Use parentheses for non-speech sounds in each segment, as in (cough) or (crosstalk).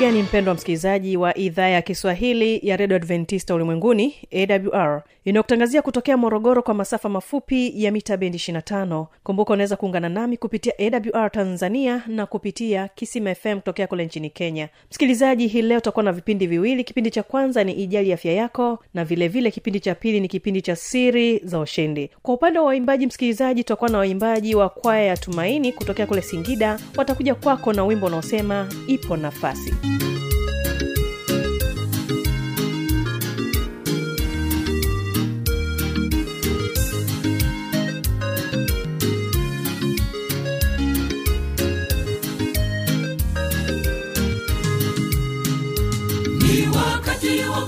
gani mpendwa msikilizaji wa idhaa ya kiswahili ya redio adventista ulimwenguni awr inayokutangazia kutokea morogoro kwa masafa mafupi ya mita bendi 25 kumbuka unaweza kuungana nami kupitia awr tanzania na kupitia kisima fm kutokea kule nchini kenya. Msikilizaji hii leo tutakuwa na vipindi viwili. Kipindi cha kwanza ni ijali afya yako na vilevile vile kipindi cha pili ni kipindi cha siri za ushindi. Kwa upande wa waimbaji msikilizaji tutakuwa na waimbaji wa kwaya ya tumaini kutokea kule singida. Watakuja kwako na wimbo unaosema ipo nafasi. wa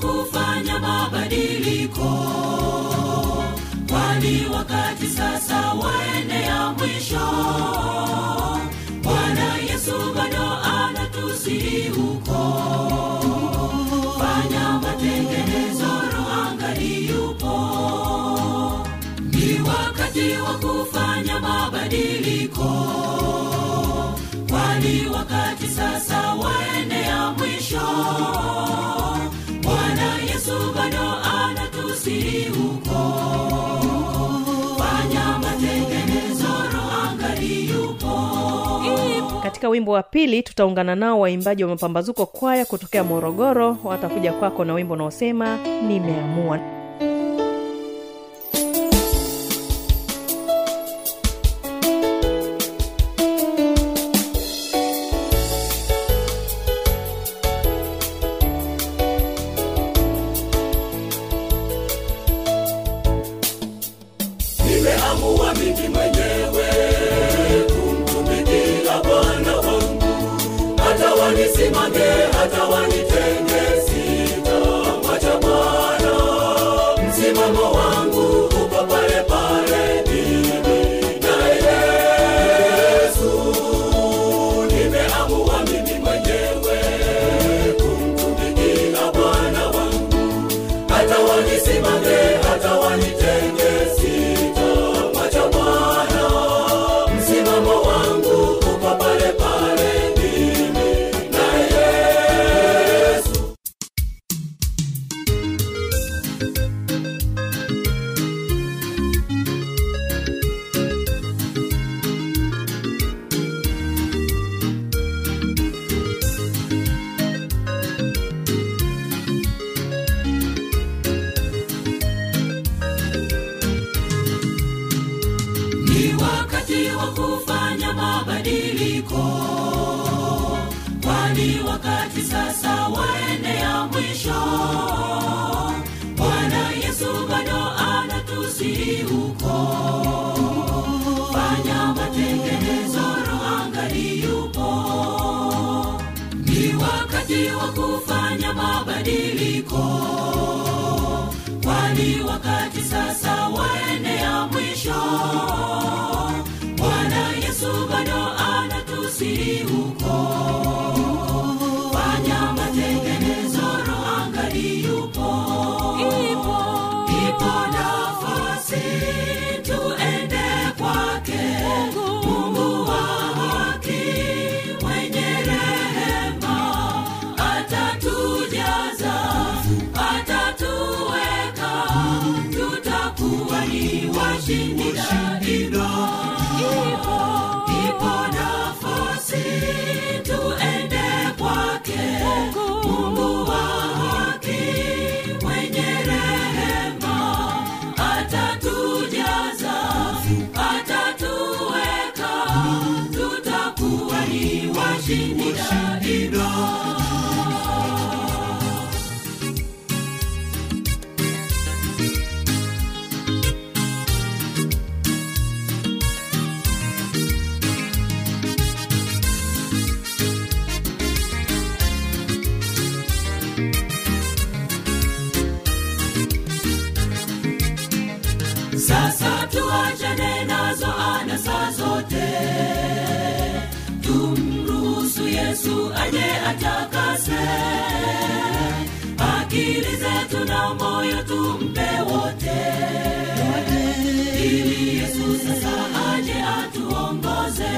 kufanya mabadiliko. Kwani wakati sasa waendea mwisho anatusihi huko. Fanya matengenezo rohangali yupo. Ni wakati wa kufanya mabadiliko. Kwani wakati sasa waendea mwisho. Bwana yesu bado anatusi huko katika wimbo wa pili tutaungana nao waimbaji wa mapambazuko kwaya kutokea morogoro. Watakuja kwako na wimbo unaosema nimeamua anatusihi huko fanya moyo tumpe wote. Ili yesu sasa aje atuongoze.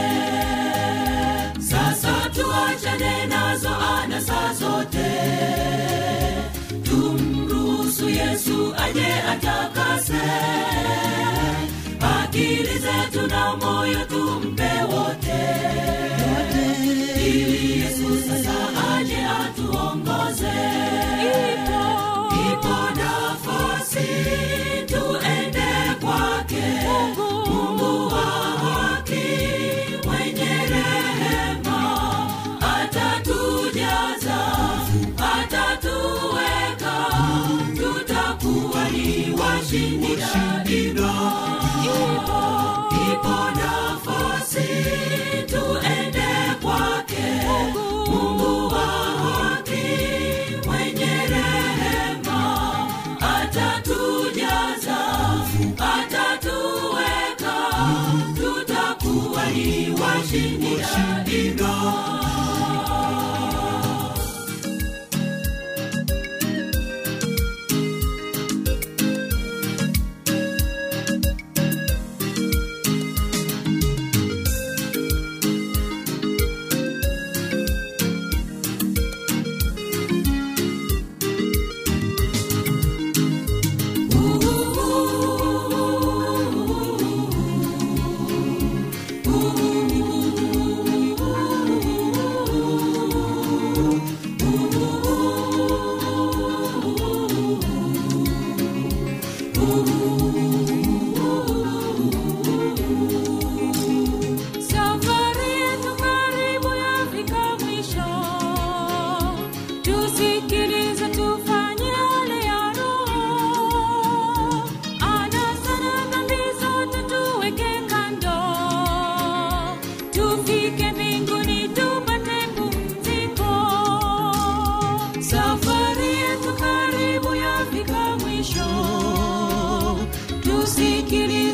Sasa tuachane nazo anasa zote. Tumruhusu yesu aje atakase. Akili zetu na moyo tumpe wote ni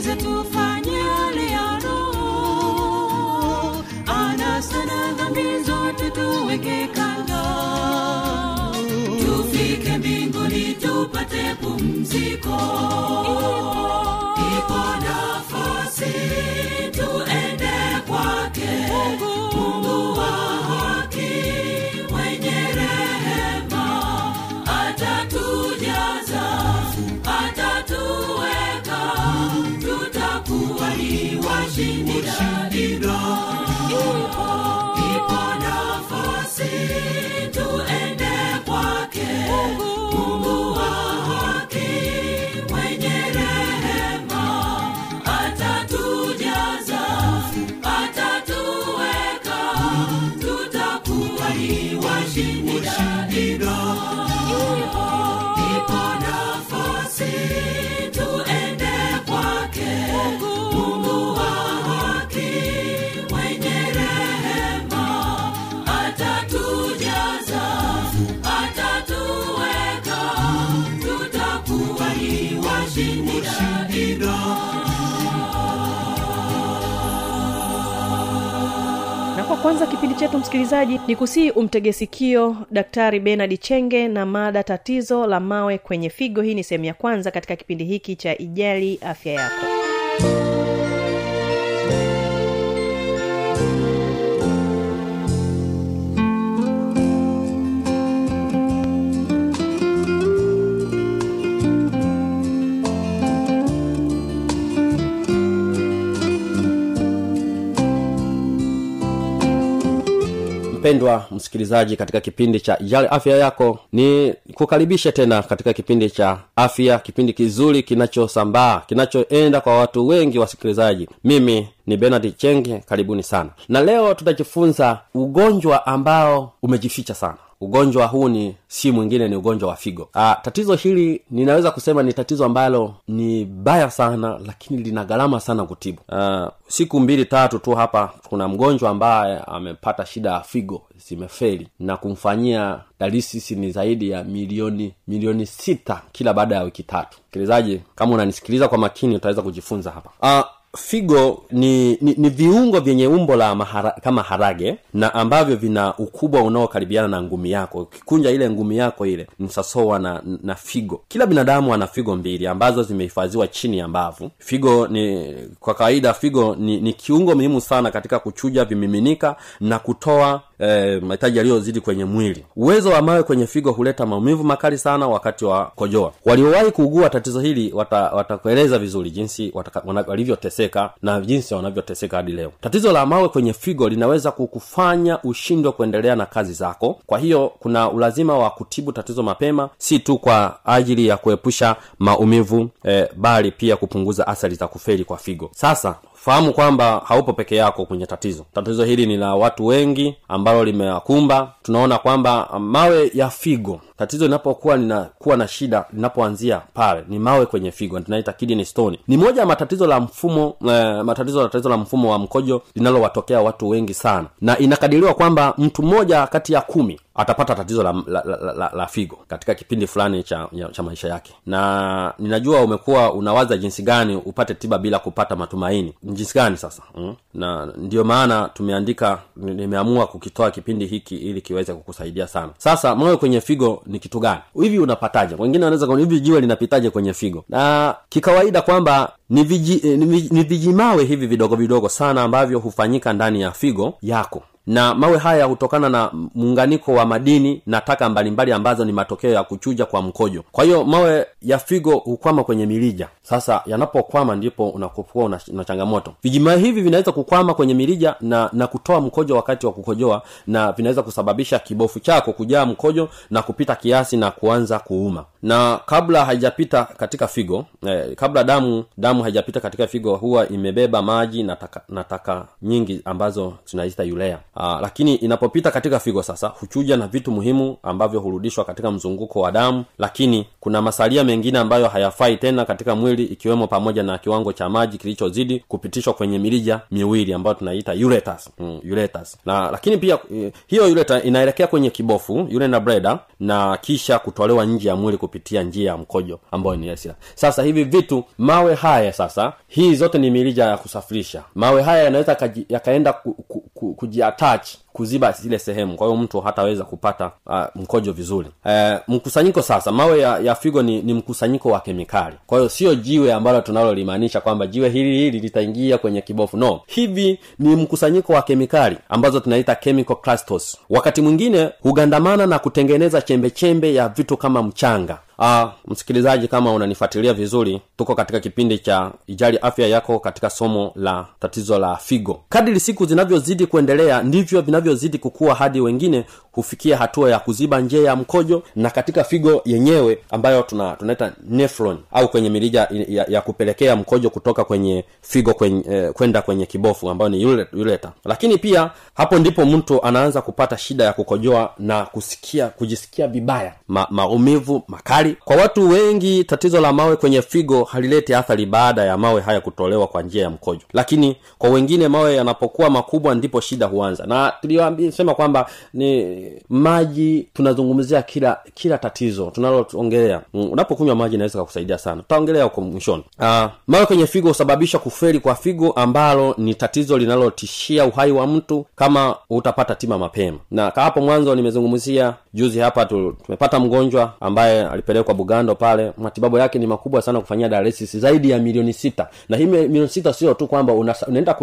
tusikilize tufanye ya Anasa tufike mbinguni tupate pumziko daima ipo, ipo nafasi tuende kwake. Mungu wa haki mwenye rehema atatujaza atatuweka. Tutakuwa ni washindi daima ipo, ipo kwanza kipindi chetu msikilizaji ni kusii umtege sikio daktari benard chenge na mada tatizo la mawe kwenye figo. Hii ni sehemu ya kwanza katika kipindi hiki cha ijali afya yako mpendwa msikilizaji katika kipindi cha ijali afya yako ni kukaribishe tena katika kipindi cha afya kipindi kizuri kinachosambaa kinachoenda kwa watu wengi wasikilizaji. Mimi ni benard chenge karibuni sana. Na leo tutajifunza ugonjwa ambao umejificha sana ugonjwa huu ni si mwingine ni ugonjwa wa figo. Aa, tatizo hili ninaweza kusema ni tatizo ambalo ni baya sana lakini lina gharama sana kutibu. Aa, siku mbili tatu tu hapa kuna mgonjwa ambaye amepata shida ya figo zimefeli na kumfanyia dalisisi ni zaidi ya milioni milioni sita kila baada ya wiki tatu. Msikilizaji kama unanisikiliza kwa makini utaweza kujifunza hapa. Aa, figo ni, ni, ni viungo vyenye umbo la mahara, kama harage na ambavyo vina ukubwa unaokaribiana na ngumi yako. Ukikunja ile ngumi yako ile ni na, na figo. Kila binadamu ana figo mbili ambazo zimehifadhiwa chini ya mbavu. Figo ni kwa kawaida figo ni, ni kiungo muhimu sana katika kuchuja vimiminika na kutoa eh, mahitaji yaliyozidi kwenye mwili. Uwezo wa mawe kwenye figo huleta maumivu makali sana wakati wa kojoa waliowahi kuugua tatizo hili wata- watakueleza vizuri jinsi wataka- wana- walivyoteseka na jinsi wanavyoteseka hadi leo. Tatizo la mawe kwenye figo linaweza kukufanya ushindwe kuendelea na kazi zako. Kwa hiyo kuna ulazima wa kutibu tatizo mapema si tu kwa ajili ya kuepusha maumivu eh, bali pia kupunguza athari za kufeli kwa figo. Sasa fahamu kwamba haupo peke yako kwenye tatizo. Tatizo hili ni la watu wengi ambalo limewakumba. Tunaona kwamba mawe ya figo tatizo linapokuwa linakuwa na shida linapoanzia pale ni mawe kwenye figo tunaita kidney stone. Ni moja ya matatizo la mfumo eh, matatizo la tatizo la mfumo wa mkojo linalowatokea watu wengi sana. Na inakadiriwa kwamba mtu mmoja kati ya kumi atapata tatizo la, la, la, la, la, figo katika kipindi fulani cha, ya, cha maisha yake. Na ninajua umekuwa unawaza jinsi gani upate tiba bila kupata matumaini. Jinsi gani sasa? Mm? na ndio maana tumeandika nimeamua kukitoa kipindi hiki ili kiweze kukusaidia sana. Sasa moyo kwenye figo ni kitu gani? Hivi unapataje? Wengine wanaweza hivi jiwe linapitaje kwenye figo? Na kikawaida kwamba ni eh, ni vijimawe hivi vidogo vidogo sana ambavyo hufanyika ndani ya figo yako na mawe haya hutokana na muunganiko wa madini na taka mbalimbali ambazo ni matokeo ya kuchuja kwa mkojo. Kwa hiyo mawe ya figo hukwama kwenye mirija. Sasa yanapokwama ndipo unakuwa una, changamoto. Vijimawe hivi vinaweza kukwama kwenye mirija na na kutoa mkojo wakati wa kukojoa na vinaweza kusababisha kibofu chako kujaa mkojo na kupita kiasi na kuanza kuuma na kabla haijapita katika figo eh, kabla damu damu haijapita katika figo huwa imebeba maji na taka, na taka nyingi ambazo tunaita yulea Aa, lakini inapopita katika figo sasa huchuja na vitu muhimu ambavyo hurudishwa katika mzunguko wa damu lakini kuna masalia mengine ambayo hayafai tena katika mwili ikiwemo pamoja na kiwango cha maji kilichozidi kupitishwa kwenye mirija miwili ambayo tunaita ureters mm, ureters na lakini pia eh, hiyo ureta inaelekea kwenye kibofu urina breda na kisha kutolewa nje ya mwili kupitia njia ya mkojo ambayo ni esila sasa hivi vitu mawe haya sasa hii zote ni mirija ya kusafirisha. Mawe haya yanaweza yakaenda ku, ku, ku, kujiatach kuziba zile sehemu. Kwa hiyo mtu hataweza kupata uh, mkojo vizuri. Uh, mkusanyiko sasa mawe ya, ya figo ni, ni mkusanyiko wa kemikali. Kwa hiyo sio jiwe ambalo tunalolimaanisha kwamba jiwe hili hili litaingia kwenye kibofu. No. Hivi ni mkusanyiko wa kemikali ambazo tunaita chemical clusters wakati mwingine hugandamana na kutengeneza chembechembe ya vitu kama mchanga Uh, msikilizaji kama unanifuatilia vizuri tuko katika kipindi cha ijali afya yako katika somo la tatizo la figo. Kadiri siku zinavyozidi kuendelea ndivyo vinavyozidi kukua hadi wengine hufikia hatua ya kuziba njia ya mkojo na katika figo yenyewe ambayo tuna tunaita nefron au kwenye mirija ya, ya kupelekea mkojo kutoka kwenye figo kwenye, eh, kwenda kwenye kibofu ambayo ni ureta. Lakini pia hapo ndipo mtu anaanza kupata shida ya kukojoa na kusikia kujisikia vibaya. Ma, maumivu makali kwa watu wengi tatizo la mawe kwenye figo halileti athari baada ya mawe haya kutolewa kwa njia ya mkojo. Lakini kwa wengine mawe yanapokuwa makubwa ndipo shida huanza. Na tuliosema kwamba ni maji tunazungumzia kila kila tatizo tunaloongelea. Unapokunywa maji inaweza kakusaidia sana. Tutaongelea huko mwishoni. Uh, mawe kwenye figo husababisha kuferi kwa figo ambalo ni tatizo linalotishia uhai wa mtu kama utapata tima mapema. Na hapo mwanzo nimezungumzia juzi hapa tu, tumepata mgonjwa ambaye alipelekwa bugando pale matibabu yake ni makubwa sana kufanyia dialysis zaidi ya milioni sita. Na hii milioni sita sio tu kwamba unaenda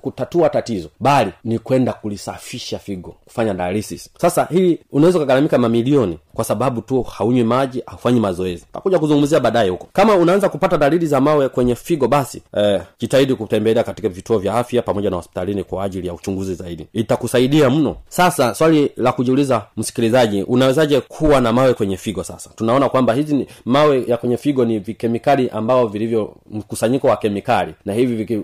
kutatua tatizo bali ni kwenda kulisafisha figo kufanya dialysis. Sasa hii unaweza ukagharamika mamilioni kwa sababu tu haunywi maji haufanyi mazoezi. Takuja kuzungumzia baadaye huko. Kama unaanza kupata dalili za mawe kwenye figo basi eh, jitahidi kutembelea katika vituo vya afya pamoja na hospitalini kwa ajili ya uchunguzi zaidi. Itakusaidia mno. Sasa swali la kujiuliza msikilizaji unawezaje kuwa na mawe kwenye figo sasa? Tunaona kwamba hizi ni mawe ya kwenye figo ni vikemikali ambao vilivyo mkusanyiko wa kemikali. Na hivi viki-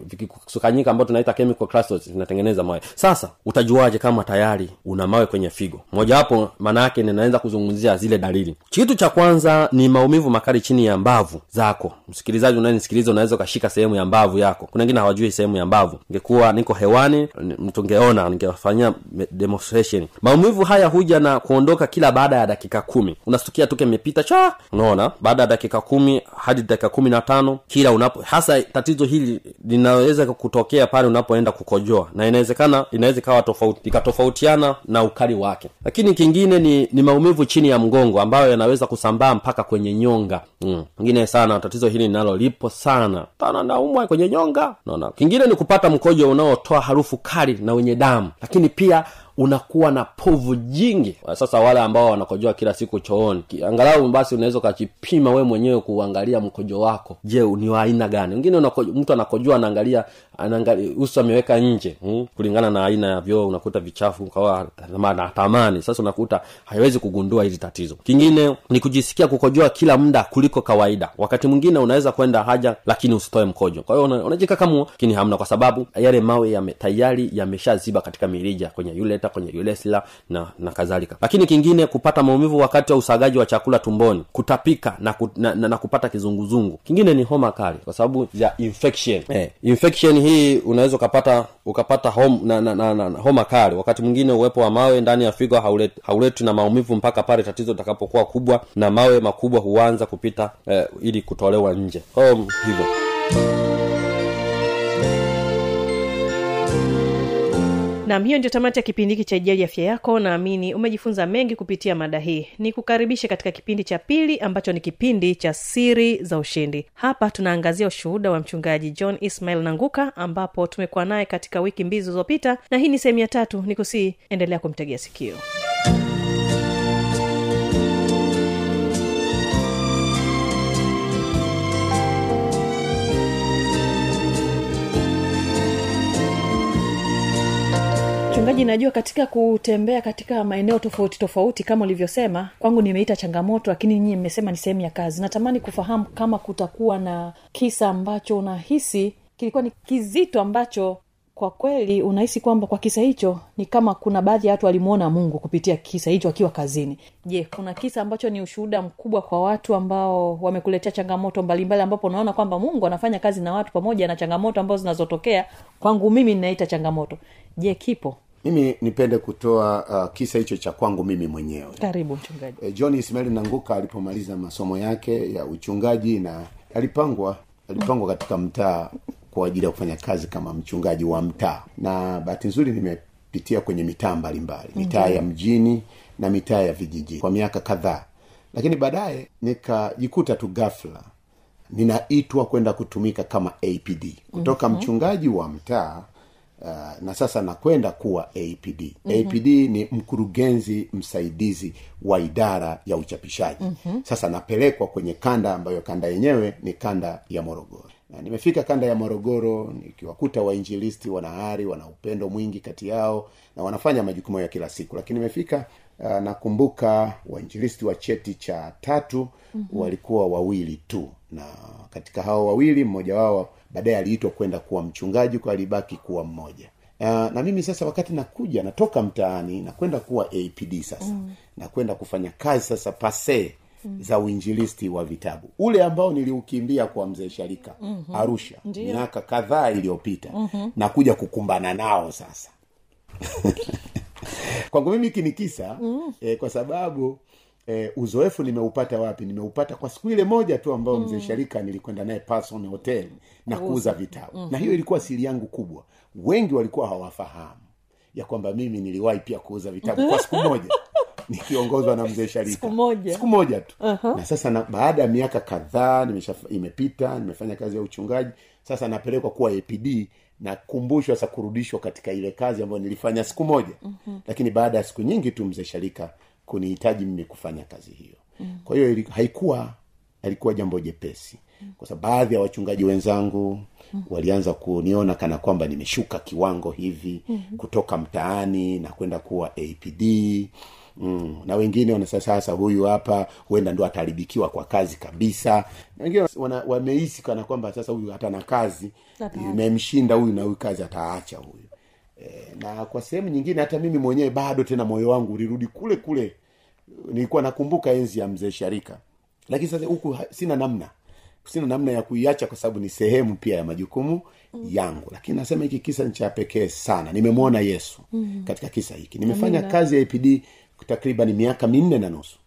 ambao tunaita chemical crystals zinatengeneza mawe. Sasa utajuaje kama tayari una mawe kwenye figo? Mojawapo maana yake ninaanza kuzungumzia kuelezea zile dalili. Kitu cha kwanza ni maumivu makali chini ya mbavu zako. Msikilizaji unayenisikiliza unaweza ukashika sehemu ya mbavu yako. Kuna wengine hawajui sehemu ya mbavu. Ingekuwa niko hewani mtungeona ningefanyia demonstration. Maumivu haya huja na kuondoka kila baada ya dakika kumi. Unastukia tuke kimepita cha unaona? Baada ya dakika kumi hadi dakika kumi na tano kila unapo hasa tatizo hili linaweza kutokea pale unapoenda kukojoa. Na inawezekana inaweza ikawa tofauti ikatofautiana na ukali wake. Lakini kingine ni ni maumivu chini ya mgongo ambayo yanaweza kusambaa mpaka kwenye nyonga. Mm. sana tatizo hili linalo lipo sana. Tana naumwa kwenye nyonga. Naona. Kingine ni kupata mkojo unaotoa harufu kali na wenye damu. Lakini pia unakuwa na povu jingi. Sasa wale ambao wanakojoa kila siku chooni angalau basi unaweza ukajipima wee mwenyewe kuangalia mkojo wako. Je ni wa aina gani? Wengine mtu anakojoa anaangalia uso ameweka nje hmm? kulingana na aina ya vyoo unakuta vichafu natamani. Sasa unakuta haiwezi kugundua hili tatizo. Kingine ni kujisikia kukojoa kila muda kuliko kawaida. Wakati mwingine unaweza kwenda haja lakini usitoe mkojo. Kwa hiyo unajikakamua lakini hamna kwa sababu yale mawe yame, tayari yameshaziba katika mirija kwenye uleta kwenye ulesla na na kadhalika. Lakini kingine kupata maumivu wakati wa usagaji wa chakula tumboni kutapika na, ku, na, na, na kupata kizunguzungu. Kingine ni homa kali kwa sababu ya infection. Eh, infection hii unaweza ukapata ukapata hom, na, na, na, na, na, homa kali. Wakati mwingine uwepo wa mawe ndani ya figo hauletwi hauletwi na maumivu mpaka pale tatizo litakapokuwa kubwa na mawe makubwa huanza kupita eh, ili kutolewa nje. Hivyo nam hiyo ndio tamati ya kipindi hiki cha ijali afya yako. Naamini umejifunza mengi kupitia mada hii. Ni kukaribishe katika kipindi cha pili ambacho ni kipindi cha siri za ushindi. Hapa tunaangazia ushuhuda wa mchungaji john ismail nanguka ambapo tumekuwa naye katika wiki mbili zilizopita na hii ni sehemu ya tatu. Ni kusii endelea kumtegea sikio mchungaji najua katika kutembea katika maeneo tofauti tofauti kama ulivyosema kwangu nimeita changamoto lakini nyie mmesema ni sehemu ya kazi. Natamani kufahamu kama kutakuwa na kisa ambacho unahisi kilikuwa ni kizito ambacho kwa kweli unahisi kwamba kwa kisa hicho ni kama kuna baadhi ya watu walimwona mungu kupitia kisa hicho akiwa kazini. Je kuna kisa ambacho ni ushuhuda mkubwa kwa watu ambao wamekuletea changamoto mbalimbali ambapo unaona kwamba mungu anafanya kazi na watu pamoja na changamoto ambazo zinazotokea? Kwangu mimi ninaita changamoto. Je kipo mimi nipende kutoa uh, kisa hicho cha kwangu mimi mwenyewe. Karibu mchungaji. E, john ismail nanguka alipomaliza masomo yake ya uchungaji na alipangwa alipangwa katika mtaa kwa ajili ya kufanya kazi kama mchungaji wa mtaa. Na bahati nzuri nimepitia kwenye mitaa mbalimbali. Mitaa ya mjini na mitaa ya vijijini kwa miaka kadhaa. Lakini baadaye nikajikuta tu gafla ninaitwa kwenda kutumika kama apd kutoka mm-hmm. mchungaji wa mtaa uh, na sasa nakwenda kuwa apd mm-hmm. apd ni mkurugenzi msaidizi wa idara ya uchapishaji mm-hmm. sasa napelekwa kwenye kanda ambayo kanda yenyewe ni kanda ya morogoro na nimefika kanda ya morogoro nikiwakuta wainjilisti wana hari wana upendo mwingi kati yao na wanafanya majukumu ya kila siku lakini nimefika uh, nakumbuka wainjilisti wa cheti cha tatu mm-hmm. walikuwa wawili tu na katika hao wawili mmoja wao baadaye aliitwa kwenda kuwa mchungaji kwa alibaki kuwa mmoja uh, na mimi sasa wakati nakuja natoka mtaani nakwenda kuwa apd sasa mm. nakwenda kufanya kazi sasa pase mm. za uinjilisti wa vitabu ule ambao niliukimbia kwa mzee sharika mm-hmm. arusha miaka kadhaa iliyopita mm-hmm. nakuja kukumbana nao sasa (laughs) kwangu mimi hiki ni kisa mm. eh, kwa sababu eh, uzoefu nimeupata wapi nimeupata kwa siku ile moja tu ambayo mm. mzee sharika nilikwenda naye Parson hotel na kuuza vitabu mm-hmm. na hiyo ilikuwa siri yangu kubwa wengi walikuwa hawafahamu ya kwamba mimi niliwahi pia kuuza vitabu kwa siku moja (laughs) nikiongozwa na mzee sharika Siku moja. siku moja tu uh-huh. na sasa na, baada ya miaka kadhaa imepita nimefanya kazi ya uchungaji sasa napelekwa kuwa apd nakumbushwa sa kurudishwa katika ile kazi ambayo nilifanya siku moja mm-hmm. lakini baada ya siku nyingi tu mzee sharika kunihitaji mimi kufanya kazi hiyo. Mm-hmm. kwa hiyo haikuwa alikuwa jambo jepesi. Kwa sababu baadhi ya wachungaji wenzangu walianza kuniona kana kwamba nimeshuka kiwango hivi mm-hmm. kutoka mtaani na kwenda kuwa apd Mm, na wengine wana sasa sasa huyu hapa huenda ndo ataharibikiwa kwa kazi kabisa. Na wengine wamehisi kana kwamba sasa huyu hata na kazi. Imemshinda huyu na huyu kazi ataacha huyu e, na kwa sehemu nyingine hata mimi mwenyewe bado tena moyo wangu ulirudi kule kule. Nilikuwa nakumbuka enzi ya mzee sharika. Lakini sasa huku sina namna. Sina namna ya kuiacha kwa sababu ni sehemu pia ya majukumu yangu. Lakini nasema hiki kisa ni cha pekee sana. Nimemwona yesu mm-hmm. katika kisa hiki. Nimefanya Amina. kazi ya apd takriban miaka minne na nusu.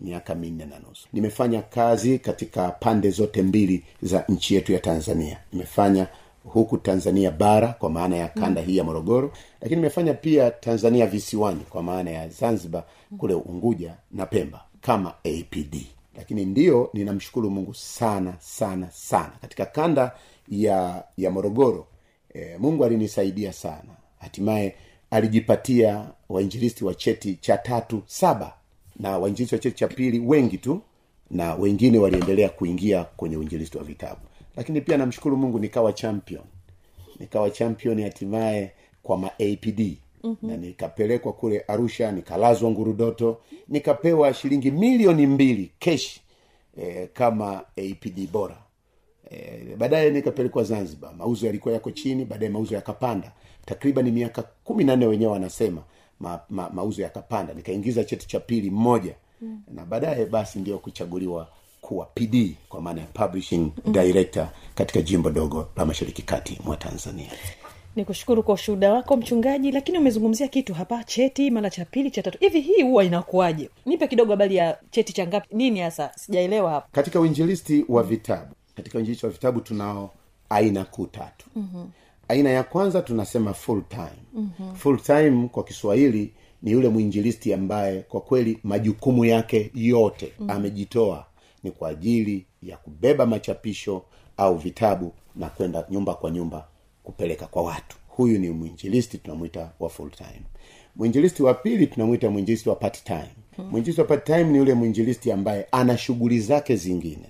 Miaka minne na nusu. Nimefanya kazi katika pande zote mbili za nchi yetu ya tanzania. Nimefanya huku tanzania bara kwa maana ya kanda hii ya morogoro lakini nimefanya pia tanzania visiwani kwa maana ya zanzibar kule unguja na pemba kama apd lakini ndio ninamshukuru mungu sana sana sana. Katika kanda ya ya morogoro e, mungu alinisaidia sana. Hatimaye alijipatia wainjilisti wa cheti cha tatu saba na wainjilisti wa cheti cha pili wengi tu na wengine waliendelea kuingia kwenye uinjilisti wa vitabu lakini pia namshukuru mungu nikawa champion. Nikawa champion hatimaye kwa ma apd mm-hmm. na nikapelekwa kule arusha nikalazwa ngurudoto nikapewa shilingi milioni mbili kesh eh, kama apd bora. Eh, baadaye nikapelekwa zanzibar. Mauzo yalikuwa yako chini baadaye mauzo yakapanda. Takriban miaka kumi na nne wenyewe wanasema ma, ma, mauzo yakapanda. Nikaingiza cheti cha pili mmoja mm. na baadaye basi ndio kuchaguliwa kuwa pd kwa maana ya publishing director katika jimbo dogo la mashariki kati mwa tanzania. Ni kushukuru kwa ushuhuda wako mchungaji lakini umezungumzia kitu hapa cheti mara cha pili cha tatu. Hivi hii huwa inakuwaje? Nipe kidogo habari ya cheti cha ngapi? Nini hasa? Sijaelewa hapa. Katika uinjilisti wa vitabu katika uinjilisti wa vitabu tunao aina kuu tatu. Mm-hmm. aina ya kwanza tunasema full time. Mm-hmm. full time kwa kiswahili ni yule mwinjilisti ambaye kwa kweli majukumu yake yote mm-hmm. amejitoa ni kwa ajili ya kubeba machapisho au vitabu na kwenda nyumba kwa nyumba kupeleka kwa watu. Huyu ni mwinjilisti tunamwita wa full time. Mwinjilisti wa pili tunamwita mwinjilisti wa part time. Mwinjilisti wa part time ni yule mwinjilisti ambaye ana shughuli zake zingine.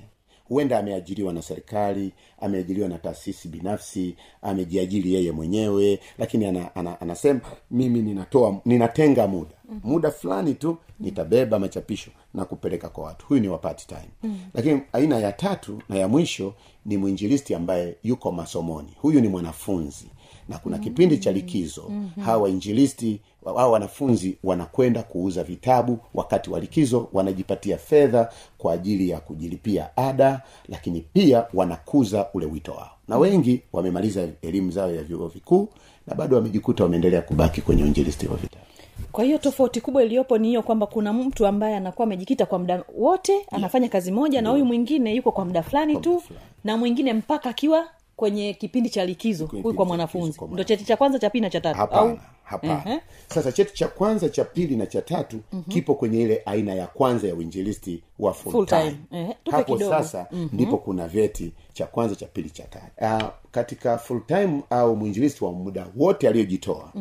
Huenda ameajiriwa na serikali ameajiriwa na taasisi binafsi amejiajiri yeye mwenyewe lakini ana, ana, anasema mimi ninatoa ninatenga muda. Muda fulani tu nitabeba machapisho na kupeleka kwa watu. Huyu ni wa part time. Mm. lakini aina ya tatu na ya mwisho ni mwinjilisti ambaye yuko masomoni. Huyu ni mwanafunzi. Na kuna kipindi cha likizo. Mm-hmm. hawa wainjilisti hawa wanafunzi wanakwenda kuuza vitabu. Wakati wa likizo wanajipatia fedha kwa ajili ya kujilipia ada lakini pia wanakuza ule wito wao. Na wengi wamemaliza elimu zao ya vyuo vikuu na bado wamejikuta wameendelea kubaki kwenye uinjilisti wa vitabu kwa hiyo tofauti kubwa iliyopo ni hiyo kwamba kuna mtu ambaye anakuwa amejikita kwa muda wote anafanya kazi moja na huyu mwingine yuko kwa muda fulani tu na mwingine mpaka akiwa kwenye kipindi cha likizo huyu kwa mwanafunzi ndo cheti cha kwanza cha pili na cha tatu hapana hapana Ehe. sasa cheti cha kwanza cha pili na cha tatu uh-huh. kipo kwenye ile aina ya kwanza ya uinjilisti wa full, Full time, time. Uh-huh. hapo kidogo. sasa uh-huh. ndipo kuna vyeti cha kwanza cha pili cha tatu uh, katika full time au mwinjilisti wa muda wote aliyojitoa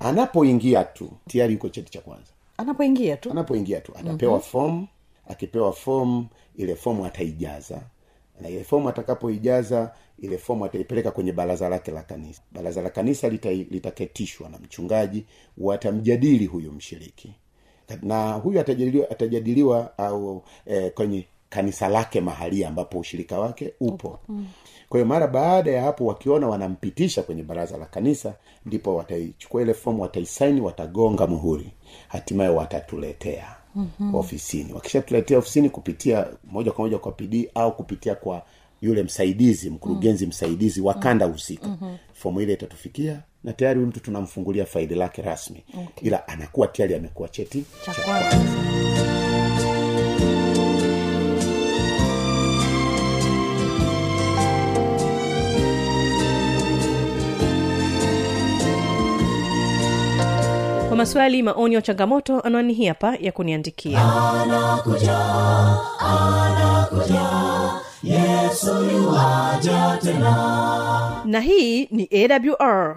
anapoingia tu tayari yuko cheti cha kwanza. Anapoingia tu. Anapoingia tu atapewa mm-hmm. fomu akipewa fomu ile fomu ataijaza. Na ile fomu atakapoijaza ile fomu ataipeleka kwenye baraza lake la kanisa. Baraza la kanisa lita- litaketishwa na mchungaji watamjadili huyu mshiriki. Na huyu atajadiliwa, atajadiliwa au eh, kwenye kanisa lake mahali ambapo ushirika wake upo mm. kwa hiyo mara baada ya hapo wakiona wanampitisha kwenye baraza la kanisa ndipo wataichukua ile fomu wataisaini watagonga muhuri hatimaye watatuletea mm-hmm. ofisini wakishatuletea ofisini kupitia moja kwa moja kwa pd au kupitia kwa yule msaidizi mkurugenzi mm. msaidizi wa kanda husika mm-hmm. fomu ile itatufikia na tayari huyu mtu tunamfungulia faili lake rasmi okay. ila anakuwa tayari amekuwa cheti cha cha kwanza maswali maoni ya changamoto anwani hii hapa ya kuniandikia. Na hii ni awr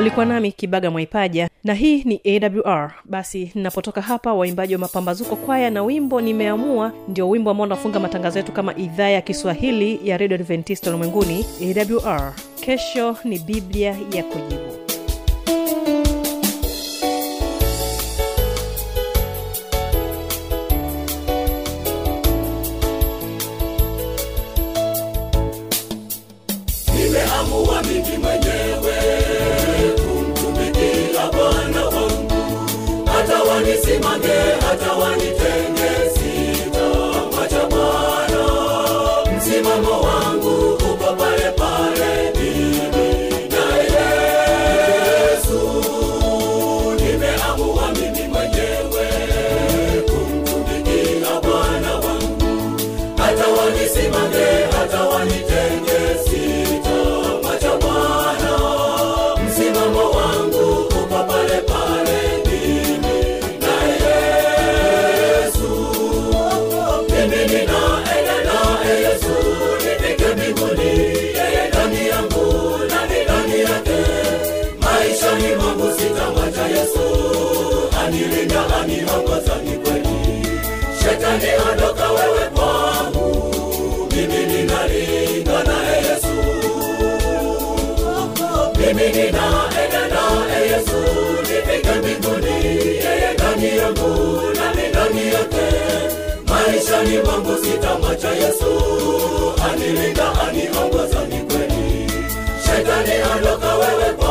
ulikuwa nami kibaga mwaipaja na hii ni awr basi ninapotoka hapa waimbaji wa mapambazuko kwaya na wimbo nimeamua ndio wimbo ambao unafunga matangazo yetu kama idhaa ya kiswahili ya redio adventista ulimwenguni awr kesho ni biblia ya kujibu hata wanisimame hata wanitenge mimi ninaenda naye yesu nifike mbinguni yeye ndani yangu nami ndani yake maishani mwangu sitamwacha yesu anilinda aniongoza ni kweli shetani ondoka wewe kwangu